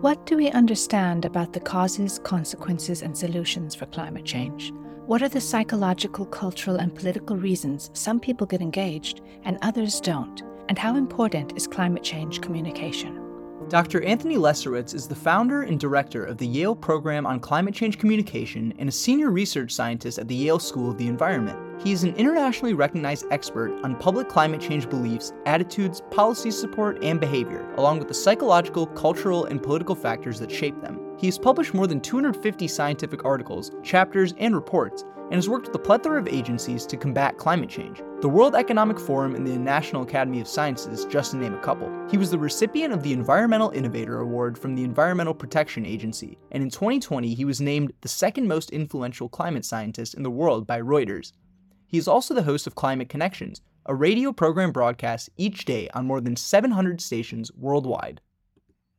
What do we understand about the causes, consequences, and solutions for climate change? What are the psychological, cultural, and political reasons some people get engaged and others don't? And how important is climate change communication? Dr. Anthony Leiserowitz is the founder and director of the Yale Program on Climate Change Communication and a senior research scientist at the Yale School of the Environment. He is an internationally recognized expert on public climate change beliefs, attitudes, policy support, and behavior, along with the psychological, cultural, and political factors that shape them. He has published more than 250 scientific articles, chapters, and reports, and has worked with a plethora of agencies to combat climate change. The World Economic Forum and the National Academy of Sciences, just to name a couple. He was the recipient of the Environmental Innovator Award from the Environmental Protection Agency, and in 2020 he was named the second most influential climate scientist in the world by Reuters. He is also the host of Climate Connections, a radio program broadcast each day on more than 700 stations worldwide.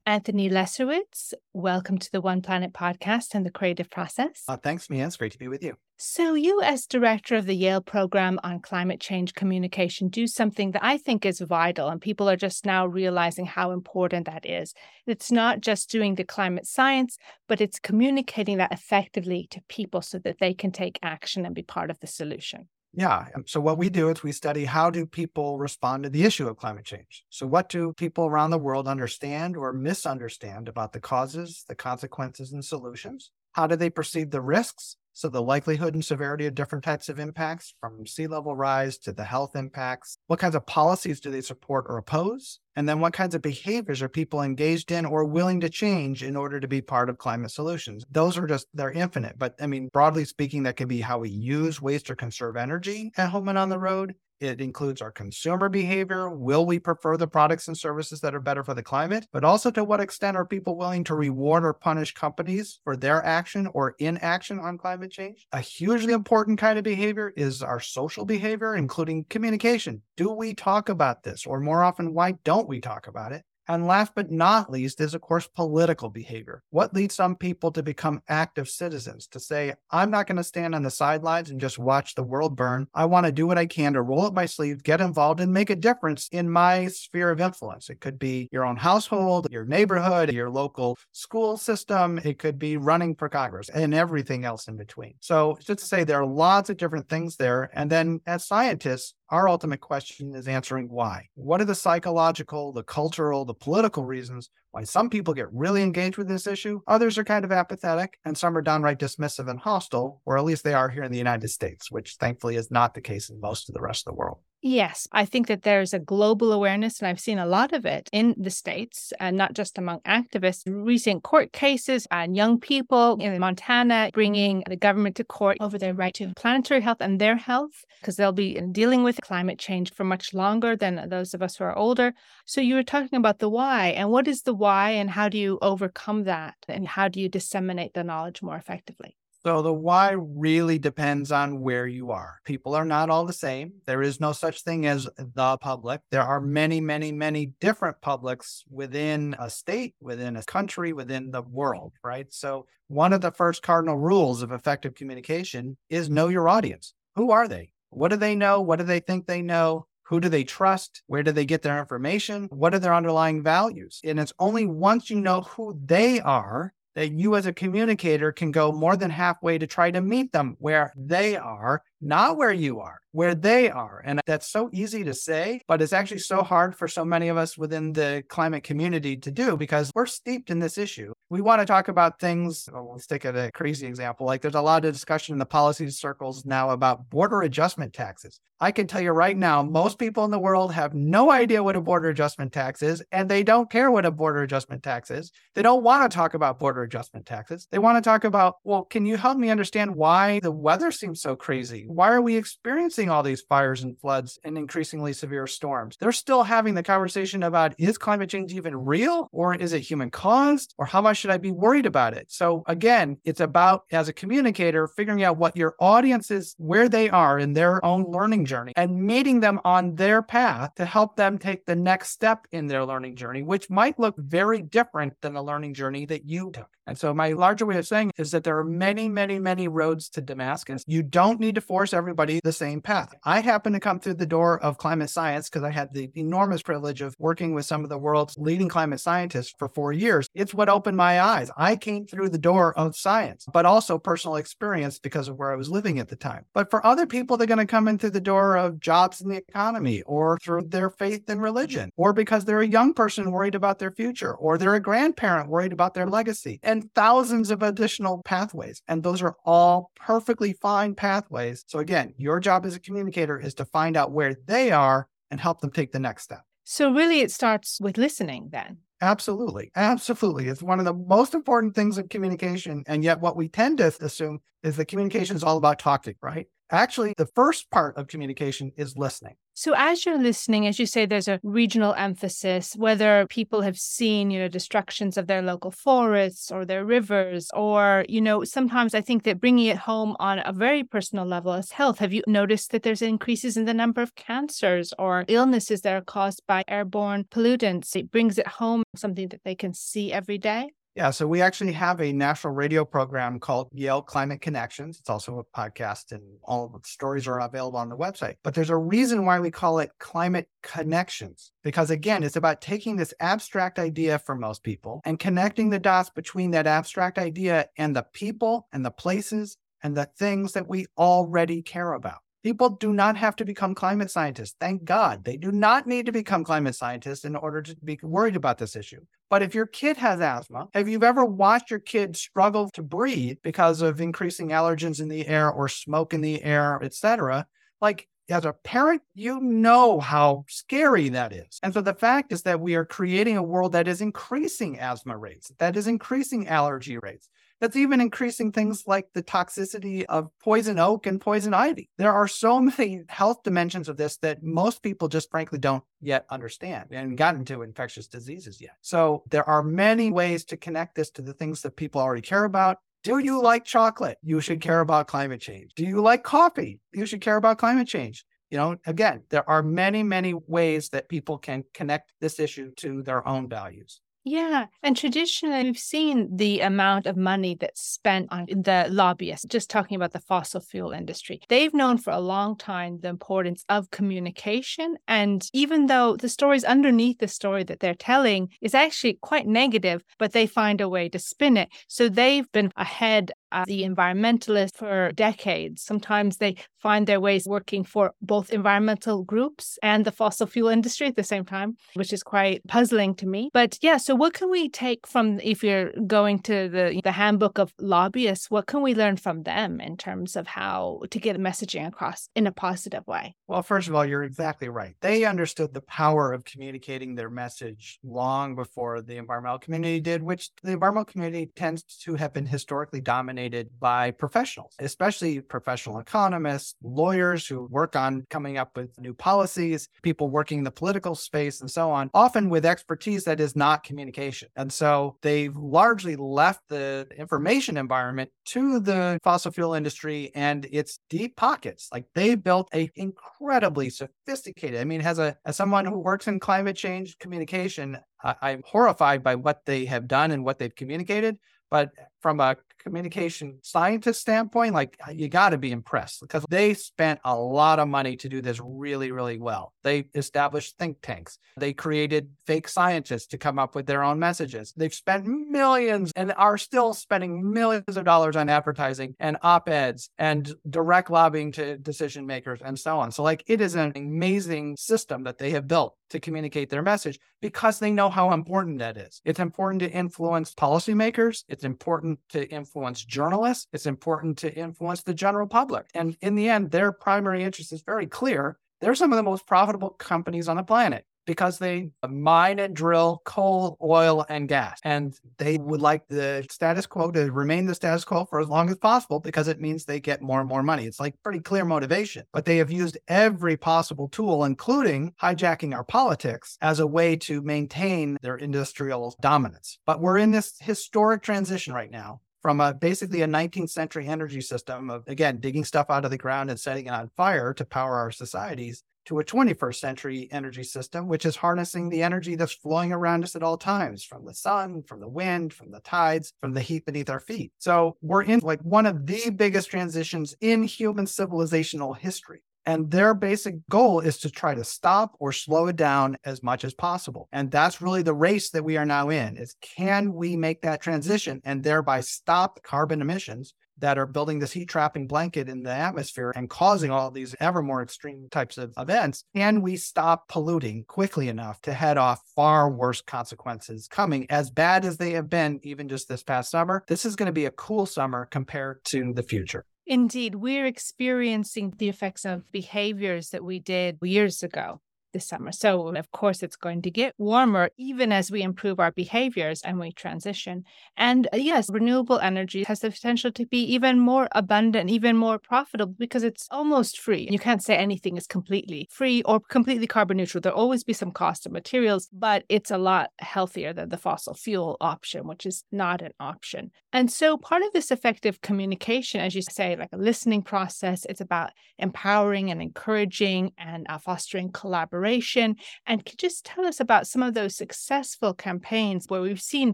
Anthony Leiserowitz, welcome to the One Planet podcast and the creative process. Uh, thanks, Mia. It's great to be with you. So, you, as director of the Yale program on climate change communication, do something that I think is vital, and people are just now realizing how important that is. It's not just doing the climate science, but it's communicating that effectively to people so that they can take action and be part of the solution. Yeah. So what we do is we study how do people respond to the issue of climate change. So what do people around the world understand or misunderstand about the causes, the consequences, and solutions? How do they perceive the risks? So, the likelihood and severity of different types of impacts, from sea level rise to the health impacts. What kinds of policies do they support or oppose? And then, what kinds of behaviors are people engaged in or willing to change in order to be part of climate solutions? Those are just, they're infinite. But I mean, broadly speaking, that can be how we use, waste, or conserve energy at home and on the road. It includes our consumer behavior. Will we prefer the products and services that are better for the climate? But also to what extent are people willing to reward or punish companies for their action or inaction on climate change? A hugely important kind of behavior is our social behavior, including communication. Do we talk about this? Or more often, why don't we talk about it? And last but not least is, of course, political behavior. What leads some people to become active citizens, to say, I'm not going to stand on the sidelines and just watch the world burn. I want to do what I can to roll up my sleeves, get involved, and make a difference in my sphere of influence. It could be your own household, your neighborhood, your local school system. It could be running for Congress and everything else in between. So, just to say, there are lots of different things there. And then as scientists, our ultimate question is answering why. What are the psychological, the cultural, the political reasons why some people get really engaged with this issue? Others are kind of apathetic, and some are downright dismissive and hostile, or at least they are here in the United States, which thankfully is not the case in most of the rest of the world. Yes, I think that there's a global awareness, and I've seen a lot of it in the States, and not just among activists. Recent court cases and young people in Montana bringing the government to court over their right to planetary health and their health, because they'll be dealing with climate change for much longer than those of us who are older. So you were talking about the why, and what is the why, and how do you overcome that, and how do you disseminate the knowledge more effectively? So the why really depends on where you are. People are not all the same. There is no such thing as the public. There are many, many, many different publics within a state, within a country, within the world, right? So one of the first cardinal rules of effective communication is know your audience. Who are they? What do they know? What do they think they know? Who do they trust? Where do they get their information? What are their underlying values? And it's only once you know who they are that you as a communicator can go more than halfway to try to meet them where they are, not where you are where they are. And that's so easy to say, but it's actually so hard for so many of us within the climate community to do because we're steeped in this issue. We want to talk about things. Well, let's take a crazy example. Like there's a lot of discussion in the policy circles now about border adjustment taxes. I can tell you right now, most people in the world have no idea what a border adjustment tax is, and they don't care what a border adjustment tax is. They don't want to talk about border adjustment taxes. They want to talk about, well, can you help me understand why the weather seems so crazy? Why are we experiencing all these fires and floods and increasingly severe storms. They're still having the conversation about is climate change even real or is it human caused or how much should I be worried about it? So again, it's about as a communicator figuring out what your audience is, where they are in their own learning journey and meeting them on their path to help them take the next step in their learning journey, which might look very different than the learning journey that you took. And so my larger way of saying is that there are many, many, many roads to Damascus. You don't need to force everybody the same path. I happen to come through the door of climate science because I had the enormous privilege of working with some of the world's leading climate scientists for four years. It's what opened my eyes. I came through the door of science, but also personal experience because of where I was living at the time. But for other people, they're going to come in through the door of jobs in the economy or through their faith and religion or because they're a young person worried about their future or they're a grandparent worried about their legacy and thousands of additional pathways. And those are all perfectly fine pathways. So again, your job as a communicator is to find out where they are and help them take the next step. So, really, it starts with listening then. Absolutely. Absolutely. It's one of the most important things in communication. And yet, what we tend to assume is that communication is all about talking, right? Actually, the first part of communication is listening. So, as you're listening, as you say, there's a regional emphasis, whether people have seen, you know, destructions of their local forests or their rivers, or, you know, sometimes I think that bringing it home on a very personal level is health. Have you noticed that there's increases in the number of cancers or illnesses that are caused by airborne pollutants? It brings it home, something that they can see every day. Yeah, so we actually have a national radio program called Yale Climate Connections. It's also a podcast, and all of the stories are available on the website. But there's a reason why we call it Climate Connections, because again, it's about taking this abstract idea for most people and connecting the dots between that abstract idea and the people and the places and the things that we already care about. People do not have to become climate scientists. Thank God. They do not need to become climate scientists in order to be worried about this issue. But if your kid has asthma, have you ever watched your kid struggle to breathe because of increasing allergens in the air or smoke in the air, etc.? Like as a parent, you know how scary that is. And so the fact is that we are creating a world that is increasing asthma rates, that is increasing allergy rates, that's even increasing things like the toxicity of poison oak and poison ivy. There are so many health dimensions of this that most people just frankly don't yet understand and gotten to infectious diseases yet. So there are many ways to connect this to the things that people already care about. Do you like chocolate? You should care about climate change. Do you like coffee? You should care about climate change. You know, again, there are many, many ways that people can connect this issue to their own values. Yeah. And traditionally, we've seen the amount of money that's spent on the lobbyists, just talking about the fossil fuel industry. They've known for a long time the importance of communication. And even though the stories underneath the story that they're telling is actually quite negative, but they find a way to spin it. So they've been ahead uh, the environmentalists for decades. Sometimes they find their ways working for both environmental groups and the fossil fuel industry at the same time, which is quite puzzling to me. But yeah, so what can we take from if you're going to the the handbook of lobbyists? What can we learn from them in terms of how to get messaging across in a positive way? Well, first of all, you're exactly right. They understood the power of communicating their message long before the environmental community did, which the environmental community tends to have been historically dominated by professionals, especially professional economists, lawyers who work on coming up with new policies, people working in the political space, and so on, often with expertise that is not communication. And so they've largely left the information environment to the fossil fuel industry and its deep pockets. Like they built a incredibly sophisticated, I mean, as a as someone who works in climate change communication, I, I'm horrified by what they have done and what they've communicated. But from a communication scientist standpoint, like uh, you got to be impressed because they spent a lot of money to do this really, really well. They established think tanks. They created fake scientists to come up with their own messages. They've spent millions and are still spending millions of dollars on advertising and op eds and direct lobbying to decision makers and so on. So, like, it is an amazing system that they have built to communicate their message because they know how important that is. It's important to influence policymakers. It's important to influence journalists. It's important to influence the general public. And in the end, their primary interest is very clear. They're some of the most profitable companies on the planet because they mine and drill coal, oil, and gas. And they would like the status quo to remain the status quo for as long as possible because it means they get more and more money. It's like pretty clear motivation. But they have used every possible tool, including hijacking our politics, as a way to maintain their industrial dominance. But we're in this historic transition right now from a basically a 19th century energy system of again digging stuff out of the ground and setting it on fire to power our societies to a 21st century energy system, which is harnessing the energy that's flowing around us at all times from the sun, from the wind, from the tides, from the heat beneath our feet. So we're in like one of the biggest transitions in human civilizational history. And their basic goal is to try to stop or slow it down as much as possible. And that's really the race that we are now in is can we make that transition and thereby stop carbon emissions that are building this heat trapping blanket in the atmosphere and causing all these ever more extreme types of events, can we stop polluting quickly enough to head off far worse consequences coming as bad as they have been even just this past summer? This is going to be a cool summer compared to the future. Indeed, we're experiencing the effects of behaviors that we did years ago this summer. So, of course, it's going to get warmer even as we improve our behaviors and we transition. And uh, yes, renewable energy has the potential to be even more abundant, even more profitable because it's almost free. You can't say anything is completely free or completely carbon neutral. There'll always be some cost of materials, but it's a lot healthier than the fossil fuel option, which is not an option. And so, part of this effective communication, as you say, like a listening process, it's about empowering and encouraging and uh, fostering collaboration collaboration. And could just tell us about some of those successful campaigns where we've seen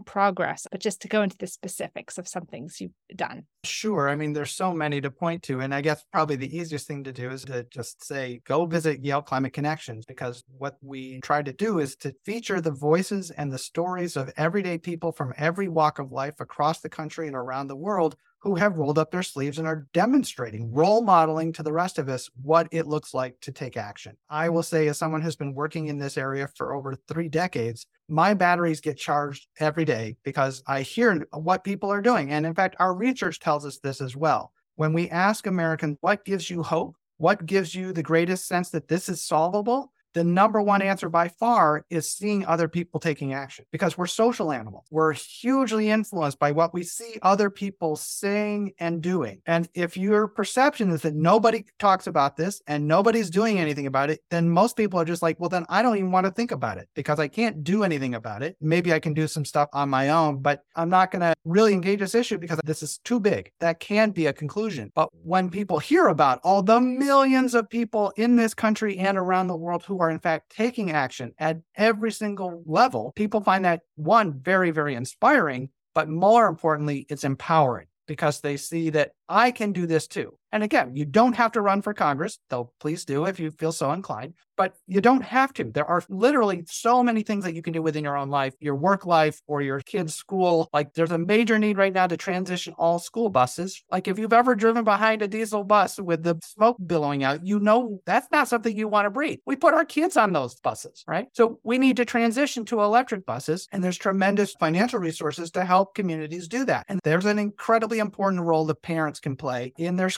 progress, but just to go into the specifics of some things you've done. Sure. I mean, there's so many to point to. And I guess probably the easiest thing to do is to just say, go visit Yale Climate Connections, because what we try to do is to feature the voices and the stories of everyday people from every walk of life across the country and around the world who have rolled up their sleeves and are demonstrating, role modeling to the rest of us what it looks like to take action. I will say, as someone who's been working in this area for over three decades, my batteries get charged every day because I hear what people are doing. And in fact, our research tells us this as well. When we ask Americans, what gives you hope? What gives you the greatest sense that this is solvable? The number one answer by far is seeing other people taking action because we're social animals. We're hugely influenced by what we see other people saying and doing. And if your perception is that nobody talks about this and nobody's doing anything about it, then most people are just like, well, then I don't even want to think about it because I can't do anything about it. Maybe I can do some stuff on my own, but I'm not going to really engage this issue because this is too big. That can be a conclusion. But when people hear about all the millions of people in this country and around the world who are are in fact taking action at every single level, people find that one very, very inspiring, but more importantly, it's empowering because they see that I can do this too. And again, you don't have to run for Congress, though please do if you feel so inclined, but you don't have to. There are literally so many things that you can do within your own life, your work life or your kids' school. Like there's a major need right now to transition all school buses. Like if you've ever driven behind a diesel bus with the smoke billowing out, you know that's not something you want to breathe. We put our kids on those buses, right? So we need to transition to electric buses, and there's tremendous financial resources to help communities do that. And there's an incredibly important role that parents can play in their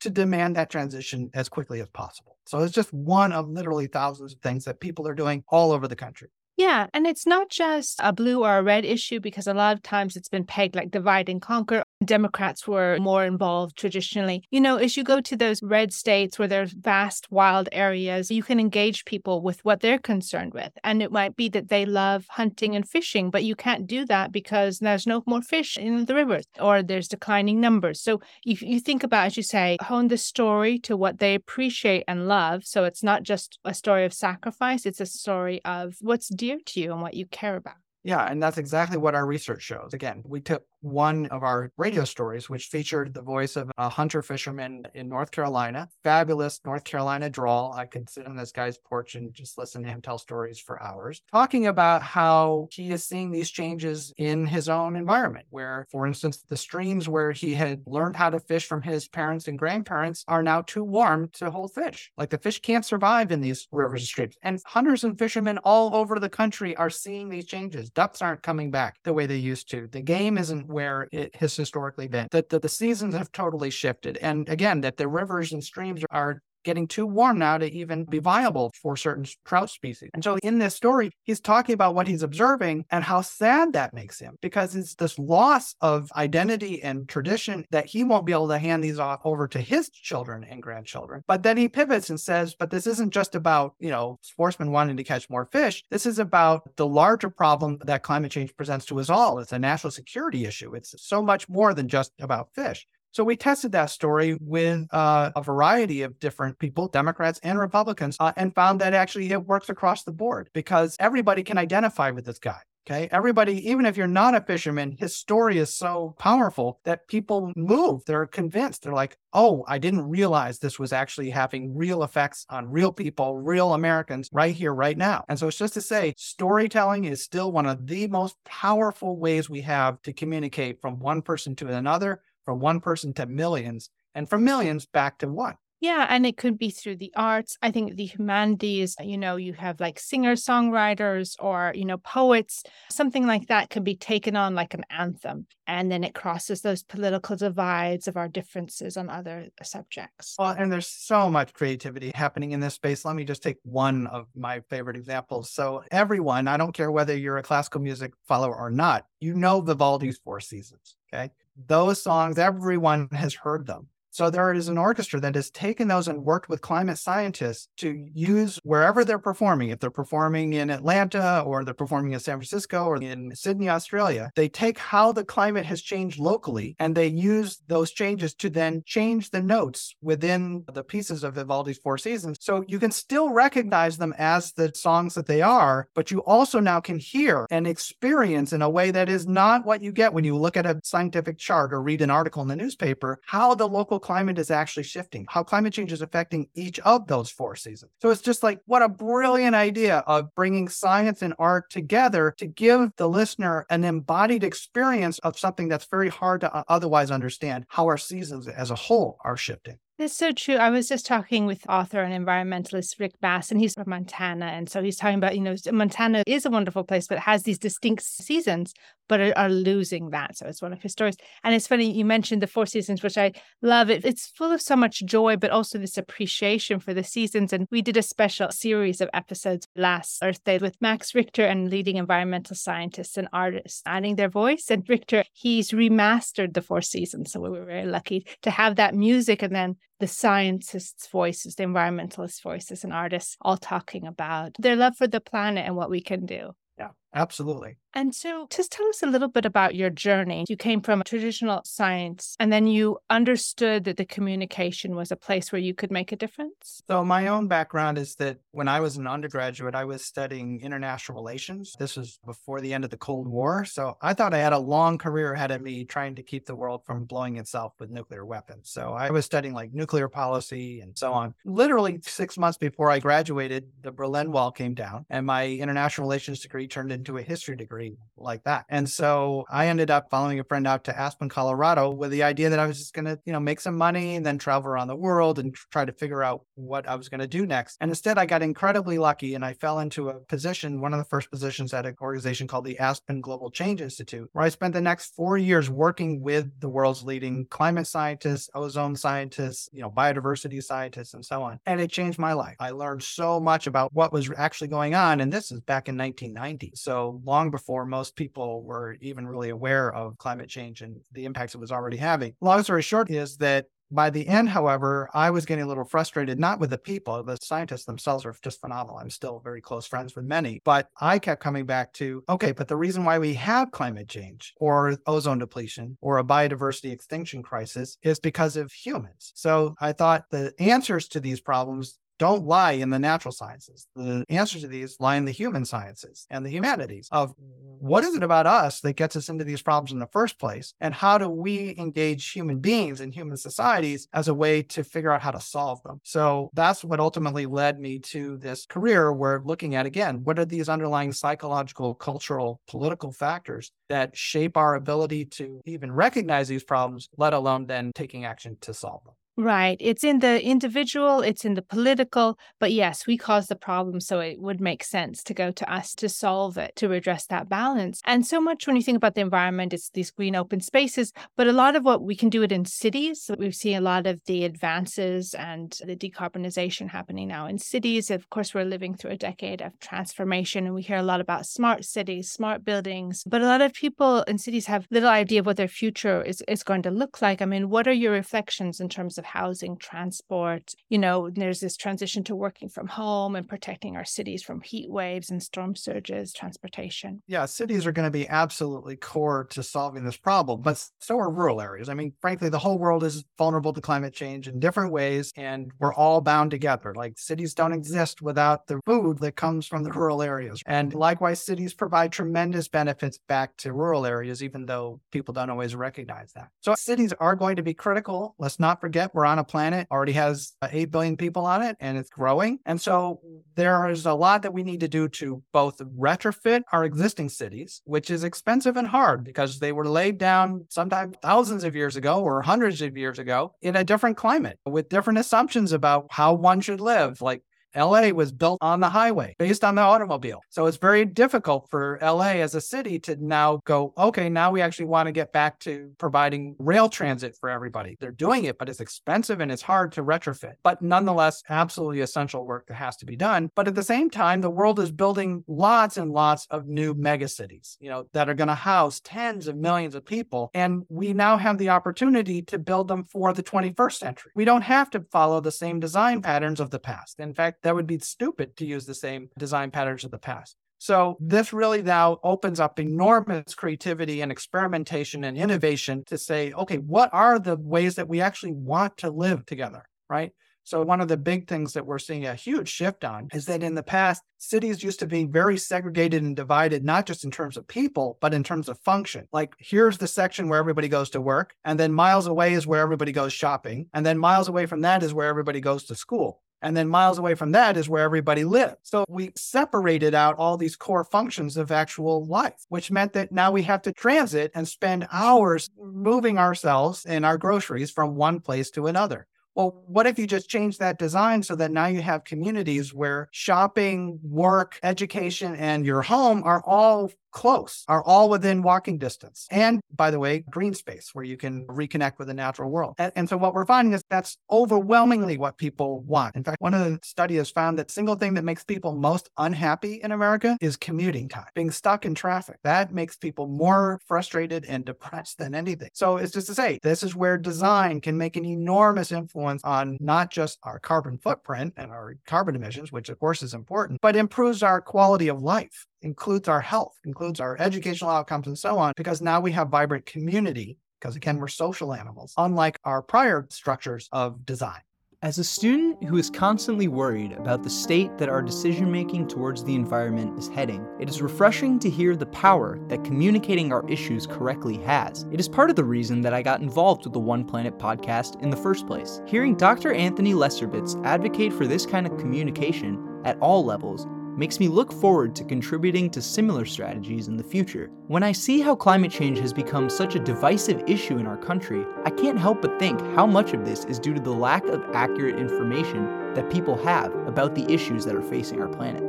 to demand that transition as quickly as possible. So it's just one of literally thousands of things that people are doing all over the country. Yeah. And it's not just a blue or a red issue because a lot of times it's been pegged like divide and conquer. Democrats were more involved traditionally. You know, as you go to those red states where there's vast wild areas, you can engage people with what they're concerned with. And it might be that they love hunting and fishing, but you can't do that because there's no more fish in the rivers or there's declining numbers. So you, you think about, as you say, hone the story to what they appreciate and love. So it's not just a story of sacrifice, it's a story of what's dear to you and what you care about. Yeah, and that's exactly what our research shows. Again, we took one of our radio stories, which featured the voice of a hunter fisherman in North Carolina. Fabulous North Carolina drawl. I could sit on this guy's porch and just listen to him tell stories for hours, talking about how he is seeing these changes in his own environment, where, for instance, the streams where he had learned how to fish from his parents and grandparents are now too warm to hold fish. Like the fish can't survive in these rivers and streams. And hunters and fishermen all over the country are seeing these changes. Ducks aren't coming back the way they used to. The game isn't where it has historically been. That, that the seasons have totally shifted. And again, that the rivers and streams are getting too warm now to even be mm-hmm. viable for certain trout species. And so in this story, he's talking about what he's observing and how sad that makes him because it's this loss of identity and tradition that he won't be able to hand these off over to his children and grandchildren. But then he pivots and says, but this isn't just about, you know, sportsmen wanting to catch more fish. This is about the larger problem that climate change presents to us all. It's a national security issue. It's so much more than just about fish. So we tested that story with uh, a variety of different people, Democrats and Republicans, uh, and found that actually it works across the board because everybody can identify with this guy. Okay. Everybody, even if you're not a fisherman, his story is so powerful that people move. They're convinced. They're like, oh, I didn't realize this was actually having real effects on real people, real Americans right here, right now. And so it's just to say, storytelling is still one of the most powerful ways we have to communicate from one person to another, from one person to millions, and from millions back to one. Yeah, and it could be through the arts. I think the humanities, you know, you have like singer songwriters or, you know, poets, something like that could be taken on like an anthem. And then it crosses those political divides of our differences on other subjects. Well, and there's so much creativity happening in this space. Let me just take one of my favorite examples. So, everyone, I don't care whether you're a classical music follower or not, you know Vivaldi's Four Seasons. Okay. Those songs, everyone has heard them. So there is an orchestra that has taken those and worked with climate scientists to use wherever they're performing. If they're performing in Atlanta or they're performing in San Francisco or in Sydney, Australia, they take how the climate has changed locally and they use those changes to then change the notes within the pieces of Vivaldi's Four Seasons. So you can still recognize them as the songs that they are, but you also now can hear and experience in a way that is not what you get when you look at a scientific chart or read an article in the newspaper, how the local climate is actually shifting, how climate change is affecting each of those four seasons. So it's just like, what a brilliant idea of bringing science and art together to give the listener an embodied experience of something that's very hard to uh, otherwise understand how our seasons as a whole are shifting. That's so true. I was just talking with author and environmentalist Rick Bass, and he's from Montana. And so he's talking about, you know, Montana is a wonderful place, but has these distinct seasons, but are, are losing that. So it's one of his stories. And it's funny, you mentioned the four seasons, which I love. It. It's full of so much joy, but also this appreciation for the seasons. And we did a special series of episodes last Earth Day with Max Richter and leading environmental scientists and artists adding their voice. And Richter, he's remastered the four seasons. So we were very lucky to have that music and then the scientists' voices, the environmentalist voices, and artists all talking about their love for the planet and what we can do. Yeah, absolutely. And so, just tell us a little bit about your journey. You came from traditional science and then you understood that the communication was a place where you could make a difference. So, my own background is that when I was an undergraduate, I was studying international relations. This was before the end of the Cold War. So, I thought I had a long career ahead of me trying to keep the world from blowing itself with nuclear weapons. So, I was studying like nuclear policy and so on. Literally six months before I graduated, the Berlin Wall came down and my international relations degree turned into a history degree degree like that. And so I ended up following a friend out to Aspen, Colorado with the idea that I was just going to, you know, make some money and then travel around the world and try to figure out what I was going to do next. And instead, I got incredibly lucky and I fell into a position, one of the first positions at an organization called the Aspen Global Change Institute, where I spent the next four years working with the world's leading climate scientists, ozone scientists, you know, biodiversity scientists, and so on. And it changed my life. I learned so much about what was actually going on. And this is back in 1990. So long before before most people were even really aware of climate change and the impacts it was already having. Long story short is that by the end, however, I was getting a little frustrated, not with the people, the scientists themselves are just phenomenal. I'm still very close friends with many, but I kept coming back to okay, but the reason why we have climate change or ozone depletion or a biodiversity extinction crisis is because of humans. So I thought the answers to these problems don't lie in the natural sciences. The answers to these lie in the human sciences and the humanities of what is it about us that gets us into these problems in the first place? And how do we engage human beings and human societies as a way to figure out how to solve them? So that's what ultimately led me to this career where looking at again, what are these underlying psychological, cultural, political factors that shape our ability to even recognize these problems, let alone then taking action to solve them? Right. It's in the individual, it's in the political, but yes, we cause the problem. So it would make sense to go to us to solve it, to redress that balance. And so much when you think about the environment, it's these green open spaces, but a lot of what we can do it in cities. We've seen a lot of the advances and the decarbonization happening now in cities. Of course, we're living through a decade of transformation and we hear a lot about smart cities, smart buildings, but a lot of people in cities have little idea of what their future is, is going to look like. I mean, what are your reflections in terms of housing, transport. You know, there's this transition to working from home and protecting our cities from heat waves and storm surges, transportation. Yeah, cities are going to be absolutely core to solving this problem, but so are rural areas. I mean, frankly, the whole world is vulnerable to climate change in different ways, and we're all bound together. Like cities don't exist without the food that comes from the rural areas. And likewise, cities provide tremendous benefits back to rural areas, even though people don't always recognize that. So cities are going to be critical. Let's not forget we're on a planet already has uh, 8 billion people on it and it's growing. And so there is a lot that we need to do to both retrofit our existing cities, which is expensive and hard because they were laid down sometimes thousands of years ago or hundreds of years ago in a different climate with different assumptions about how one should live. Like LA was built on the highway based on the automobile. So it's very difficult for LA as a city to now go, okay, now we actually want to get back to providing rail transit for everybody. They're doing it, but it's expensive and it's hard to retrofit. But nonetheless, absolutely essential work that has to be done. But at the same time, the world is building lots and lots of new megacities, you know, that are going to house tens of millions of people. And we now have the opportunity to build them for the 21st century. We don't have to follow the same design patterns of the past. In fact, that would be stupid to use the same design patterns of the past. So this really now opens up enormous creativity and experimentation and innovation to say, okay, what are the ways that we actually want to live together, right? So one of the big things that we're seeing a huge shift on is that in the past, cities used to be very segregated and divided, not just in terms of people, but in terms of function. Like here's the section where everybody goes to work, and then miles away is where everybody goes shopping, and then miles away from that is where everybody goes to school. And then miles away from that is where everybody lived. So we separated out all these core functions of actual life, which meant that now we have to transit and spend hours moving ourselves and our groceries from one place to another. Well, what if you just change that design so that now you have communities where shopping, work, education, and your home are all close, are all within walking distance. And by the way, green space where you can reconnect with the natural world. And, and, so what we're finding is that's overwhelmingly what people want. In fact, one of the studies found that single thing that makes people most unhappy in America is commuting time, being stuck in traffic. That makes people more frustrated and depressed than anything. So it's just to say, this is where design can make an enormous influence on not just our carbon footprint and our carbon emissions, which of course is important, but improves our quality of life includes our health, includes our educational outcomes, and so on, because now we have vibrant community, because again, we're social animals, unlike our prior structures of design. As a student who is constantly worried about the state that our decision making towards the environment is heading, it is refreshing to hear the power that communicating our issues correctly has. It is part of the reason that I got involved with the One Planet podcast in the first place. Hearing Dr. Anthony Leiserowitz advocate for this kind of communication at all levels makes me look forward to contributing to similar strategies in the future. When I see how climate change has become such a divisive issue in our country, I can't help but think how much of this is due to the lack of accurate information that people have about the issues that are facing our planet.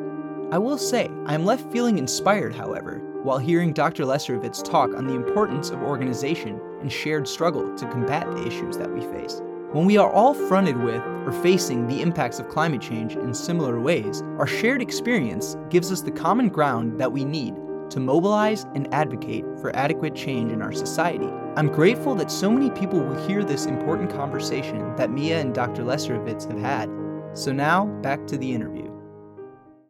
I will say, I am left feeling inspired, however, while hearing Dr. Leiserowitz talk on the importance of organization and shared struggle to combat the issues that we face. When we are all fronted with or facing the impacts of climate change in similar ways, our shared experience gives us the common ground that we need to mobilize and advocate for adequate change in our society. I'm grateful that so many people will hear this important conversation that Mia and Dr. Leiserowitz have had. So now, back to the interview.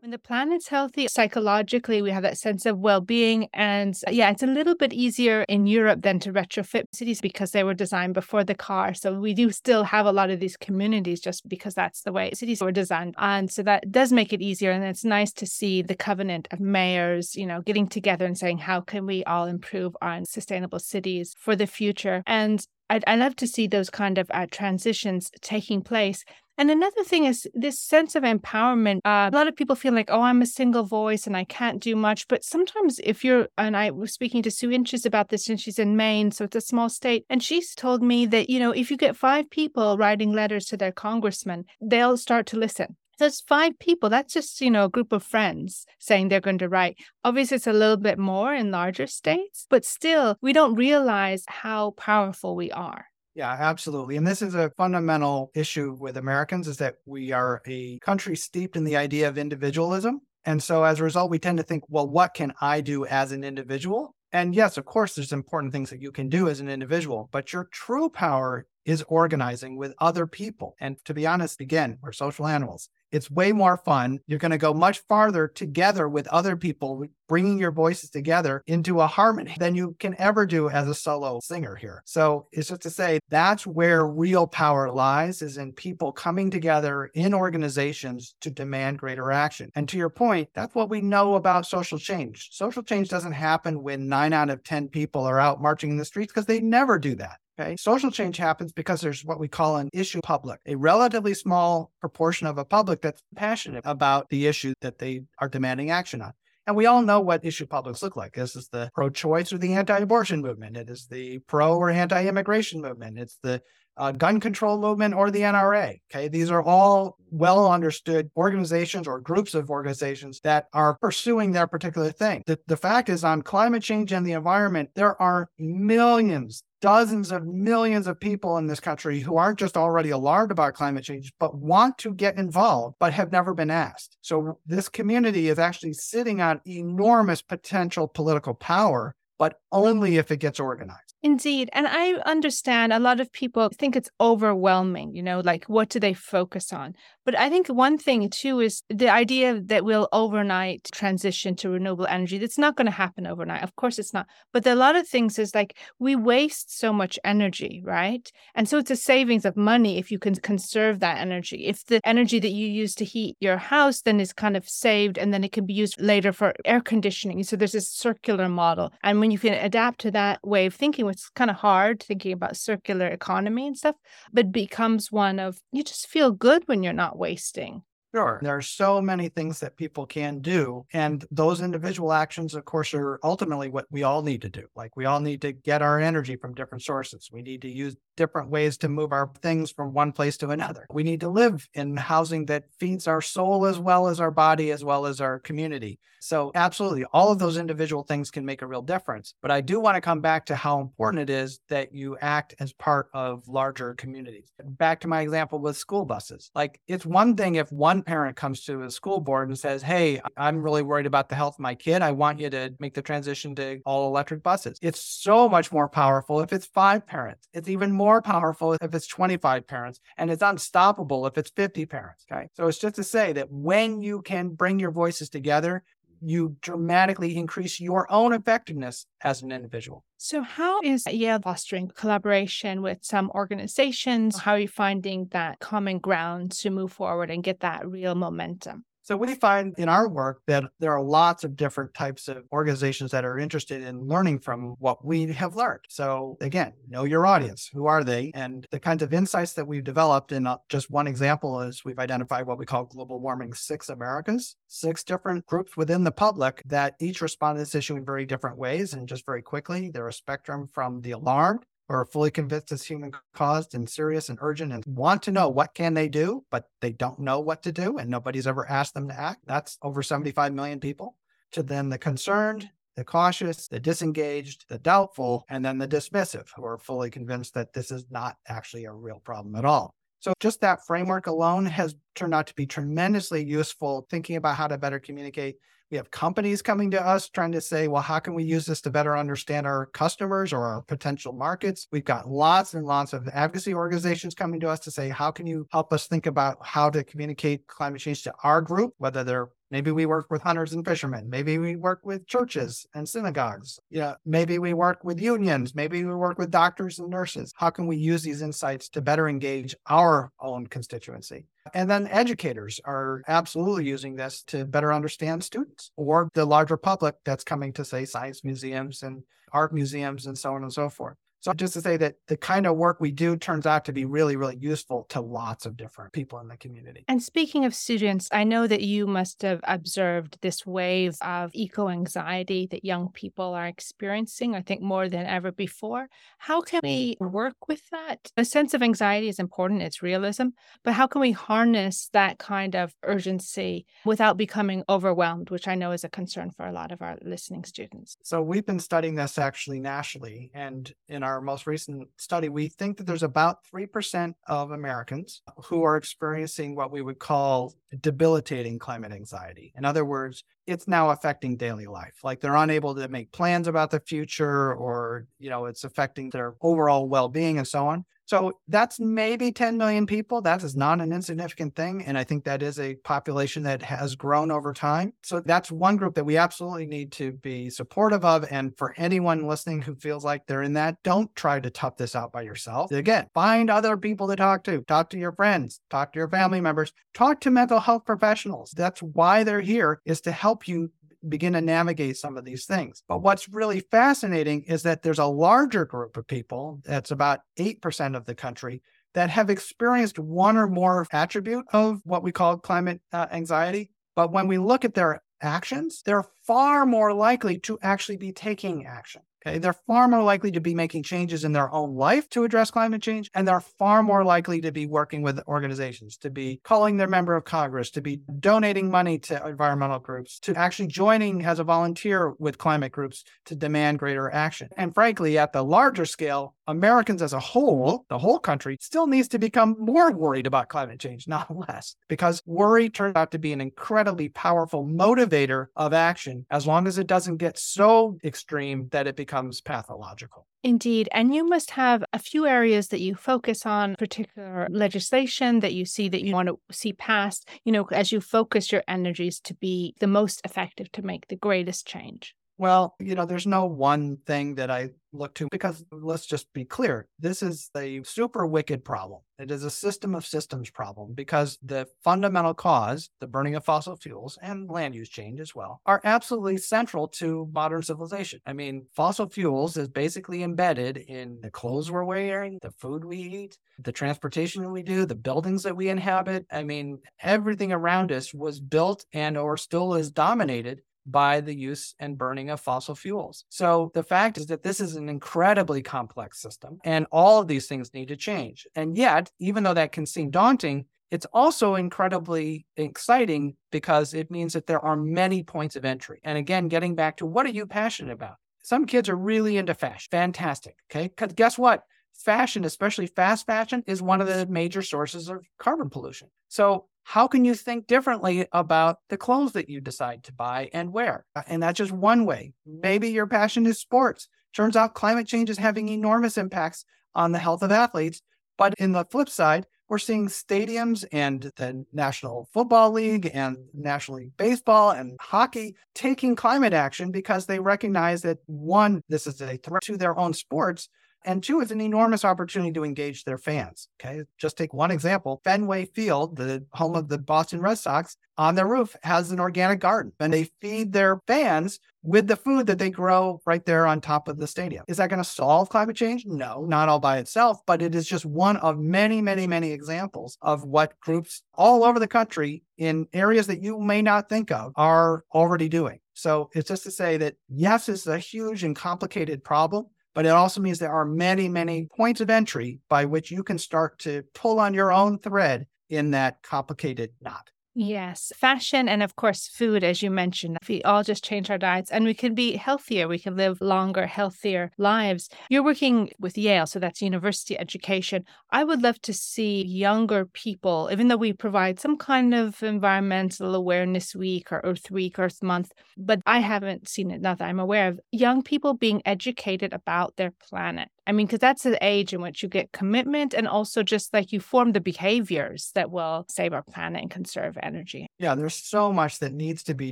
When the planet's healthy psychologically, we have that sense of well being. And yeah, it's a little bit easier in Europe than to retrofit cities because they were designed before the car. So we do still have a lot of these communities just because that's the way cities were designed. And so that does make it easier. And it's nice to see the covenant of mayors, you know, getting together and saying, how can we all improve on sustainable cities for the future? And I'd, I love to see those kind of uh, transitions taking place. And another thing is this sense of empowerment. Uh, a lot of people feel like, oh, I'm a single voice and I can't do much. But sometimes, if you're, and I was speaking to Sue Inches about this, and she's in Maine, so it's a small state. And she's told me that, you know, if you get five people writing letters to their congressman, they'll start to listen. there's five people. That's just, you know, a group of friends saying they're going to write. Obviously, it's a little bit more in larger states, but still, we don't realize how powerful we are. Yeah, absolutely. And this is a fundamental issue with Americans is that we are a country steeped in the idea of individualism. And so as a result, we tend to think, well, what can I do as an individual? And yes, of course, there's important things that you can do as an individual, but your true power is organizing with other people. And to be honest, again, we're social animals. It's way more fun. You're going to go much farther together with other people, bringing your voices together into a harmony than you can ever do as a solo singer here. So it's just to say that's where real power lies is in people coming together in organizations to demand greater action. And to your point, that's what we know about social change. Social change doesn't happen when nine out of 10 people are out marching in the streets because they never do that. Okay. Social change happens because there's what we call an issue public, a relatively small proportion of a public that's passionate about the issue that they are demanding action on. And we all know what issue publics look like. This is the pro choice or the anti abortion movement. It is the pro or anti immigration movement. It's the uh, gun control movement or the NRA. Okay. These are all well understood organizations or groups of organizations that are pursuing their particular thing. The, the fact is, on climate change and the environment, there are millions, dozens of millions of people in this country who aren't just already alarmed about climate change, but want to get involved, but have never been asked. So this community is actually sitting on enormous potential political power, but only if it gets organized. Indeed. And I understand a lot of people think it's overwhelming, you know, like what do they focus on? But I think one thing too is the idea that we'll overnight transition to renewable energy. That's not going to happen overnight. Of course it's not. But a lot of things is like we waste so much energy, right? And so it's a savings of money if you can conserve that energy. If the energy that you use to heat your house then is kind of saved and then it can be used later for air conditioning. So there's this circular model. And when you can adapt to that way of thinking, it's kind of hard thinking about circular economy and stuff, but becomes one of you just feel good when you're not wasting. Sure. There are so many things that people can do. And those individual actions, of course, are ultimately what we all need to do. Like we all need to get our energy from different sources. We need to use different ways to move our things from one place to another. We need to live in housing that feeds our soul as well as our body, as well as our community. So, absolutely, all of those individual things can make a real difference. But I do want to come back to how important it is that you act as part of larger communities. Back to my example with school buses. Like, it's one thing if one parent comes to a school board and says, Hey, I'm really worried about the health of my kid. I want you to make the transition to all electric buses. It's so much more powerful if it's five parents. It's even more powerful if it's 25 parents, and it's unstoppable if it's 50 parents. Okay. So it's just to say that when you can bring your voices together, you dramatically increase your own effectiveness as an individual. So, how is Yale fostering collaboration with some organizations? How are you finding that common ground to move forward and get that real momentum? So we find in our work that there are lots of different types of organizations that are interested in learning from what we have learned. So again, know your audience. Who are they? And the kinds of insights that we've developed in uh, just one example is we've identified what we call global warming six Americas, six different groups within the public that each respond to this issue in very different ways and just very quickly. They're a spectrum from the alarmed or are fully convinced it's human caused and serious and urgent and want to know what can they do, but they don't know what to do and nobody's ever asked them to act. That's over 75 million people. To then the concerned, the cautious, the disengaged, the doubtful, and then the dismissive who are fully convinced that this is not actually a real problem at all. So just that framework alone has turned out to be tremendously useful thinking about how to better communicate we have companies coming to us trying to say, well, how can we use this to better understand our customers or our potential markets? We've got lots and lots of advocacy organizations coming to us to say, how can you help us think about how to communicate climate change to our group, whether they're Maybe we work with hunters and fishermen. Maybe we work with churches and synagogues. Yeah, maybe we work with unions. Maybe we work with doctors and nurses. How can we use these insights to better engage our own constituency? And then educators are absolutely using this to better understand students or the larger public that's coming to, say, science museums and art museums and so on and so forth. So just to say that the kind of work we do turns out to be really, really useful to lots of different people in the community. And speaking of students, I know that you must have observed this wave of eco anxiety that young people are experiencing, I think more than ever before. How can we work with that? A sense of anxiety is important, it's realism, but how can we harness that kind of urgency without becoming overwhelmed, which I know is a concern for a lot of our listening students? So we've been studying this actually nationally and in our our most recent study, we think that there's mm-hmm. about 3% of Americans who are experiencing what we would call debilitating climate anxiety. In other words, it's now affecting daily life. Like they're unable to make plans about the future or, you know, it's affecting their overall well being and so on. So that's maybe 10 million people. That is not an insignificant thing. And I think that is a population that has grown over time. So that's one group that we absolutely need to be supportive of. And for anyone listening who feels like they're in that, don't try to tough this out by yourself. Again, find other people to talk to, talk to your friends, talk to your family members, talk to mental health professionals. That's why they're here is to help you begin to navigate some of these things. But what's really fascinating is that there's a larger group of people, that's about 8% of the country, that have experienced one or more attribute of what we call climate uh, anxiety. But when we look at their actions, they're far more likely to actually be taking action. Okay. They're far more likely to be making changes in their own life to address climate change. And they're far more likely to be working with organizations, to be calling their member of Congress, to be donating money to environmental groups, to actually joining as a volunteer with climate groups to demand greater action. And frankly, at the larger scale, Americans as a whole, the whole country, still needs to become more worried about climate change, not less, because worry turns out to be an incredibly powerful motivator of action as long as it doesn't get so extreme that it becomes pathological. Indeed. And you must have a few areas that you focus on, particular legislation that you see that you want to see passed, you know, as you focus your energies to be the most effective to make the greatest change. Well, you know, there's no one thing that I look to because let's just be clear this is a super wicked problem. It is a system of systems problem because the fundamental cause, the burning of fossil fuels and land use change as well, are absolutely central to modern civilization. I mean, fossil fuels is basically embedded in the clothes we're wearing, the food we eat, the transportation we do, the buildings that we inhabit. I mean, everything around us was built and or still is dominated by the use and burning of fossil fuels. So the fact is that this is an incredibly complex system and all of these things need to change. And yet, even though that can seem daunting, it's also incredibly exciting because it means that there are many points of entry. And again, getting back to what are you passionate about? Some kids are really into fashion. Fantastic. Okay. Because guess what? Fashion, especially fast fashion, is one of the major sources of carbon pollution. So how can you think differently about the clothes that you decide to buy and wear? Uh, and that's just one way. Maybe your passion is sports. Turns out climate change is having enormous impacts on the health of athletes. But in the flip side, we're seeing stadiums and the National Football League and National League Baseball and hockey taking climate action because they recognize that one, this is a threat to their own sports, and two, it's an enormous opportunity to engage their fans. Okay. Just take one example Fenway Field, the home of the Boston Red Sox, on their roof has an organic garden and they feed their fans with the food that they grow right there on top of the stadium. Is that going to solve climate change? No, not all by itself, but it is just one of many, many, many examples of what groups all over the country in areas that you may not think of are already doing. So it's just to say that yes, it's a huge and complicated problem but it also means there are many, many points of entry by which you can start to pull on your own thread in that complicated knot. Yes, fashion and of course food, as you mentioned. If we all just change our diets and we can be healthier, we can live longer, healthier lives. You're working with Yale, so that's university education. I would love to see younger people, even though we provide some kind of environmental awareness week or Earth Week, Earth Month, but I haven't seen it, not that I'm aware of, young people being educated about their planet. I mean, because that's the age in which you get commitment and also just like you form the behaviors that will save our planet and conserve energy. Yeah, there's so much that needs to be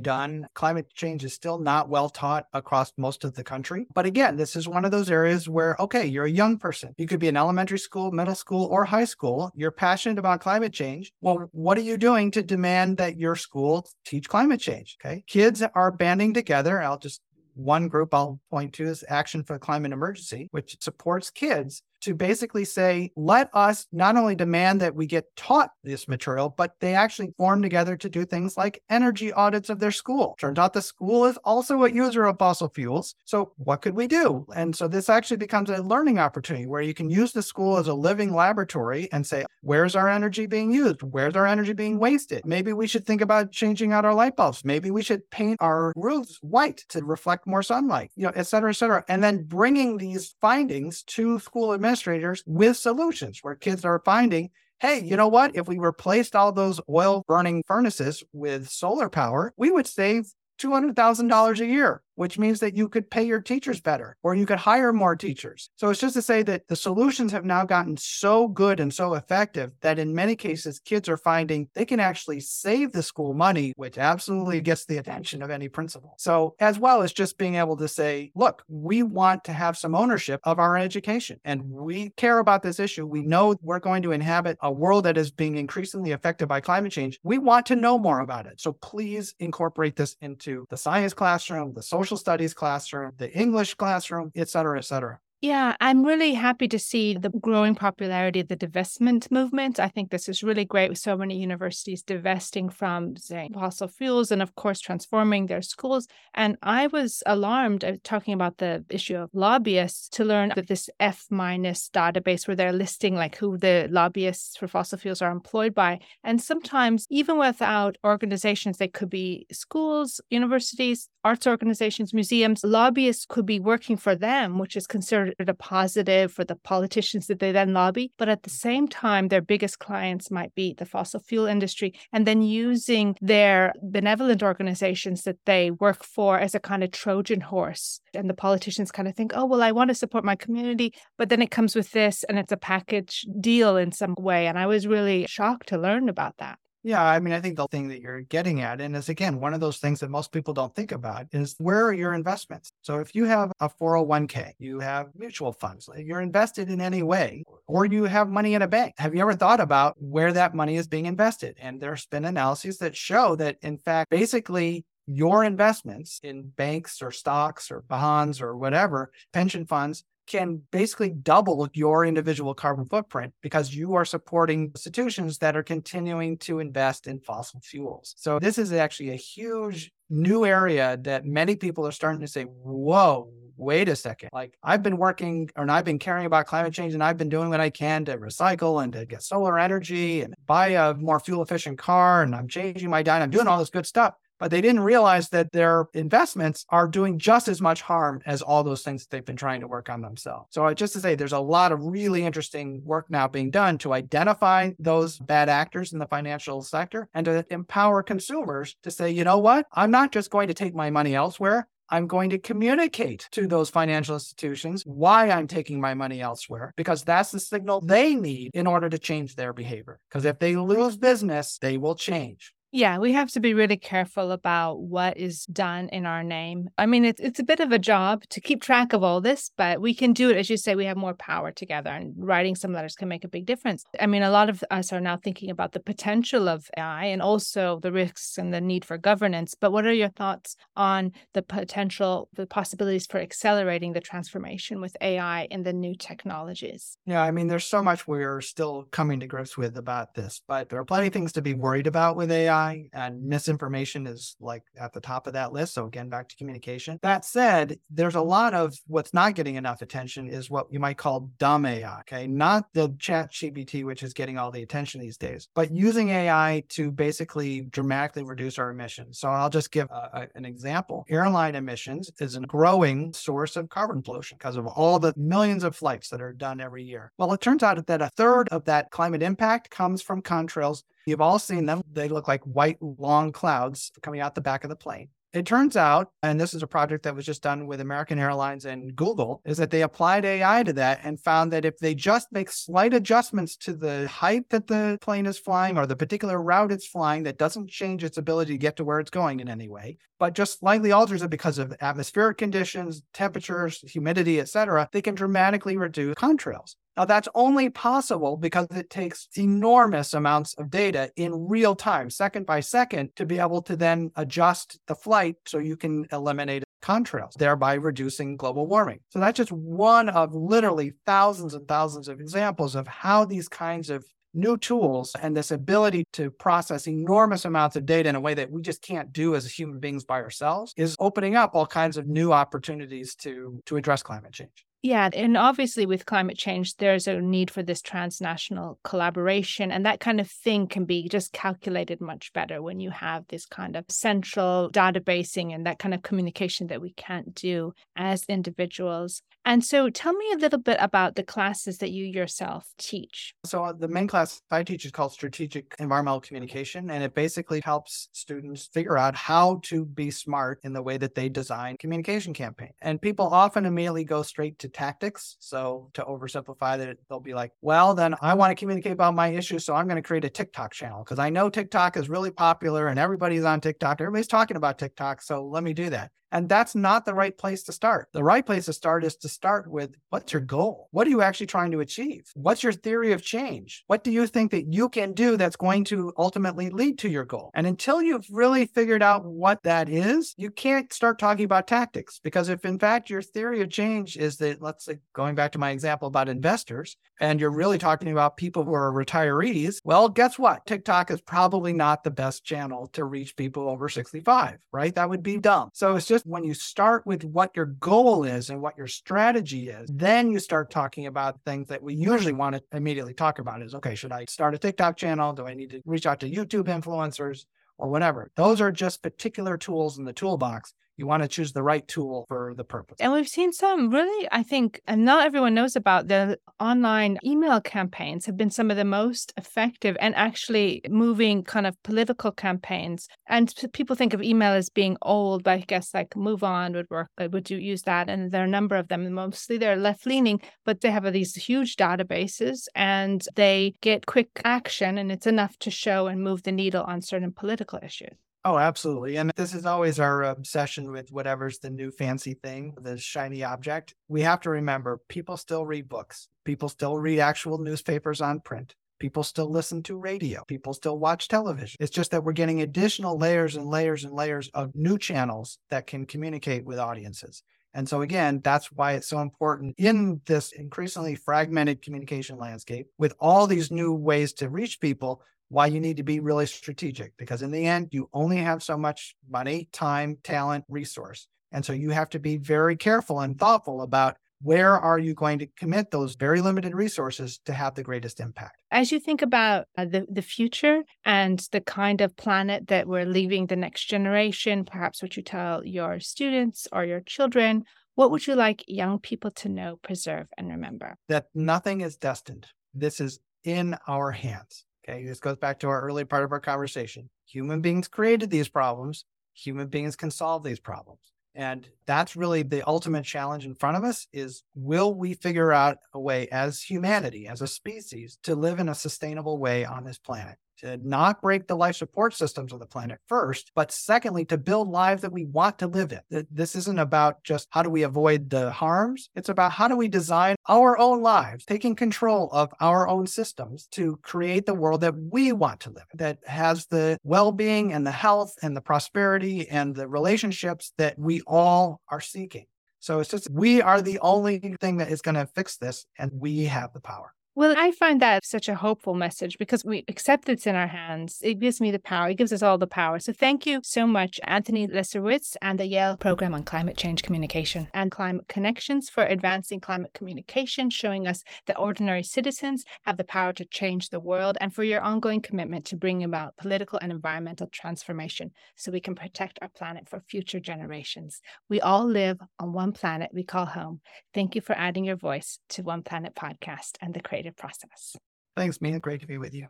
done. Climate change is still not well taught across most of the country. But again, this is one of those areas where, okay, you're a young person. You could be in elementary school, middle school, or high school. You're passionate about climate change. Well, what are you doing to demand that your school teach climate change? Okay. Kids are banding together. I'll just one group I'll point to is Action for Climate Emergency, which supports kids to basically say, let us not only demand that we get taught this material, but they actually form together to do things like energy audits of their school. Turns out the school is also a user of fossil fuels. So what could we do? And so this actually becomes a learning opportunity where you can use the school as a living laboratory and say, where's our energy being used? Where's our energy being wasted? Maybe we should think about changing out our light bulbs. Maybe we should paint our roofs white to reflect more sunlight, you know, et cetera, et cetera. And then bringing these findings to school administrators administrators with solutions where kids are finding hey, you know what? If we replaced all those oil burning furnaces with solar power, we would save $200,000 a year which means that you could pay your teachers better or you could hire more teachers. So it's just to say that the solutions have now gotten so good and so effective that in many cases, kids are finding they can actually save the school money, which absolutely gets the attention of any principal. So, as well as just being able to say, look, we want to have some ownership of our education and we care about this issue. We know we're going to inhabit a world that is being increasingly affected by climate change. We want to know more about it. So, please incorporate this into the science classroom, the social social studies classroom, the English classroom, et cetera, et cetera. Yeah, I'm really happy to see the growing popularity of the divestment movement. I think this is really great with so many universities divesting from, say, fossil fuels and, of course, transforming their schools. And I was alarmed uh, talking about the issue of lobbyists to learn that this F minus database where they're listing like who the lobbyists for fossil fuels are employed by. And sometimes, even without organizations, they could be schools, universities, arts organizations, museums, lobbyists could be working for them, which is considered a positive for the politicians that they then lobby. But at the mm. same time, their biggest clients might be the fossil fuel industry, and then using their benevolent organizations that they work for as a kind of Trojan horse. And the politicians kind of think, oh, well, I want to support my community, but then it comes with this and it's a package deal in some way. And I was really shocked to learn about that. Yeah, I mean, I think the thing that you're getting at, and is again, one of those things that most people don't think about is where are your investments? So if you have a 401k, you have mutual funds, you're invested in any way, or you have money in a bank, have you ever thought about where that money is being invested? And there's been analyses that show that, in fact, basically your investments in banks or stocks or bonds or whatever, pension funds, can basically double your individual carbon footprint because you are supporting institutions that are continuing to invest in fossil fuels. So this is actually a huge new area that many people are starting to say, whoa, wait a second. Like I've been working or I've been caring about climate change and I've been doing what I can to recycle and to get solar energy and buy a more fuel efficient car and I'm changing my diet. I'm doing all this good stuff but they didn't realize that their investments are doing just as much harm as all those things that they've been trying to work on themselves. So, uh, just to say, there's a lot of really interesting work now being done to identify those bad actors in the financial sector and to empower consumers to say, you know what? I'm not just going to take my money elsewhere. I'm going to communicate to those financial institutions why I'm taking my money elsewhere because that's the signal they need in order to change their behavior. Because if they lose business, they will change. Yeah, we have to be really careful about what is done in our name. I mean, it's it's a bit of a job to keep track of all this, but we can do it. As you say, we have more power together, and writing some letters can make a big difference. I mean, a lot of us are now thinking about the potential of AI and also the risks and the need for governance. But what are your thoughts on the potential, the possibilities for accelerating the transformation with AI and the new technologies? Yeah, I mean, there's so much we're still coming to grips with about this, but there are plenty of things to be worried about with AI. AI and misinformation is like at the top of that list. So again, back to communication. That said, there's a lot of what's not getting enough attention is what you might call dumb AI. Okay. Not the ChatGPT, which is getting all the attention these days, but using AI to basically dramatically reduce our emissions. So I'll just give a, a, an example. Airline emissions is a growing source of carbon pollution because of all the millions of flights that are done every year. Well, it turns out that a third of that climate impact comes from contrails You've all seen them. They look like white, long clouds coming out the back of the plane. It turns out, and this is a project that was just done with American Airlines and Google, is that they applied AI to that and found that if they just make slight adjustments to the height that the plane is flying or the particular route it's flying that doesn't change its ability to get to where it's going in any way, but just slightly alters it because of atmospheric conditions, temperatures, humidity, etc., they can dramatically reduce contrails. Now, that's only possible because it takes enormous amounts of data in real time, second by second, to be able to then adjust the flight so you can eliminate contrails, thereby reducing global warming. So that's just one of literally thousands and thousands of examples of how these kinds of new tools and this ability to process enormous amounts of data in a way that we just can't do as human beings by ourselves is opening up all kinds of new opportunities to to address climate change. Yeah, and obviously with climate change, there's a need for this transnational collaboration, and that kind of thing can be just calculated much better when you have this kind of central databasing and that kind of communication that we can't do as individuals. And so tell me a little bit about the classes that you yourself teach. So, uh, the main class I teach is called Strategic Environmental Communication, and it basically helps students figure out how to be smart in the way that they design communication campaign. And people often immediately go straight to tactics. So, to oversimplify that, they'll be like, well, then I want to communicate about my issue. So, I'm going to create a TikTok channel because I know TikTok is really popular and everybody's on TikTok. Everybody's talking about TikTok. So, let me do that. And that's not the right place to start. The right place to start is to start with what's your goal? What are you actually trying to achieve? What's your theory of change? What do you think that you can do that's going to ultimately lead to your goal? And until you've really figured out what that is, you can't start talking about tactics. Because if in fact your theory of change is that, let's say, going back to my example about investors, and you're really talking about people who are retirees, well, guess what? TikTok is probably not the best channel to reach people over 65, right? That would be dumb. So it's just just when you start with what your goal is and what your strategy is, then you start talking about things that we usually want to immediately talk about is okay, should I start a TikTok channel? Do I need to reach out to YouTube influencers or whatever? Those are just particular tools in the toolbox you want to choose the right tool for the purpose. And we've seen some really, I think, and not everyone knows about the online email campaigns have been some of the most effective and actually moving kind of political campaigns. And people think of email as being old, but I guess like MoveOn would work, would you use that? And there are a number of them. Mostly they're left leaning, but they have these huge databases and they get quick action, and it's enough to show and move the needle on certain political issues. Oh, absolutely. And this is always our obsession with whatever's the new fancy thing, the shiny object. We have to remember people still read books, people still read actual newspapers on print. People still listen to radio. People still watch television. It's just that we're getting additional layers and layers and layers of new channels that can communicate with audiences. And so, again, that's why it's so important in this increasingly fragmented communication landscape with all these new ways to reach people why you need to be really strategic because in the end you only have so much money time talent resource. And so you have to be very careful and thoughtful about where are you going to commit those very limited resources to have the greatest impact. As you think about uh, the, the future and the kind of planet that we're leaving the next generation perhaps what you tell your students or your children what would you like young people to know preserve and remember? That nothing is destined. This is in our hands Okay, this goes back to our early part of our conversation. Human beings created these problems. Human beings can solve these problems. And that's really the ultimate challenge in front of us is will we figure out a way as humanity, as a species, to live in a sustainable way on this planet? To not break the life support systems of the planet first, but secondly, to build lives that we want to live in. This isn't about just how do we avoid the harms, it's about how do we design our own lives, taking control of our own systems to create the world that we want to live, in, that has the well being and the health and the prosperity and the relationships that we all are seeking. So it's just we are the only thing that is going to fix this, and we have the power. Well, I find that such a hopeful message because we accept it's in our hands. It gives me the power. It gives us all the power. So thank you so much, Anthony Leiserowitz and the Yale Program on Climate Change Communication and Climate Connections for advancing climate communication, showing us that ordinary citizens have the power to change the world, and for your ongoing commitment to bring about political and environmental transformation so we can protect our planet for future generations. We all live on one planet we call home. Thank you for adding your voice to One Planet podcast and the creative creative process. Thanks, Mia. Great to be with you.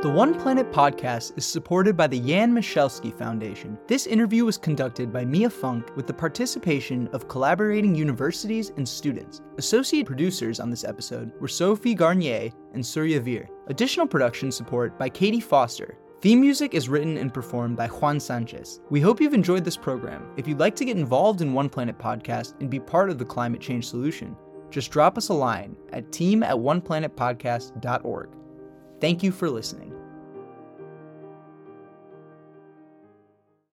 The One Planet podcast is supported by the Jan Michalski Foundation. This interview was conducted by Mia Funk with the participation of collaborating universities and students. Associate producers on this episode were Sophie Garnier and Surya Veer. Additional production support by Katie Foster. Theme music is written and performed by Juan Sanchez. We hope you've enjoyed this program. If you'd like to get involved in One Planet podcast and be part of the climate change solution, just drop us a line at team at oneplanetpodcast.org. Thank you for listening.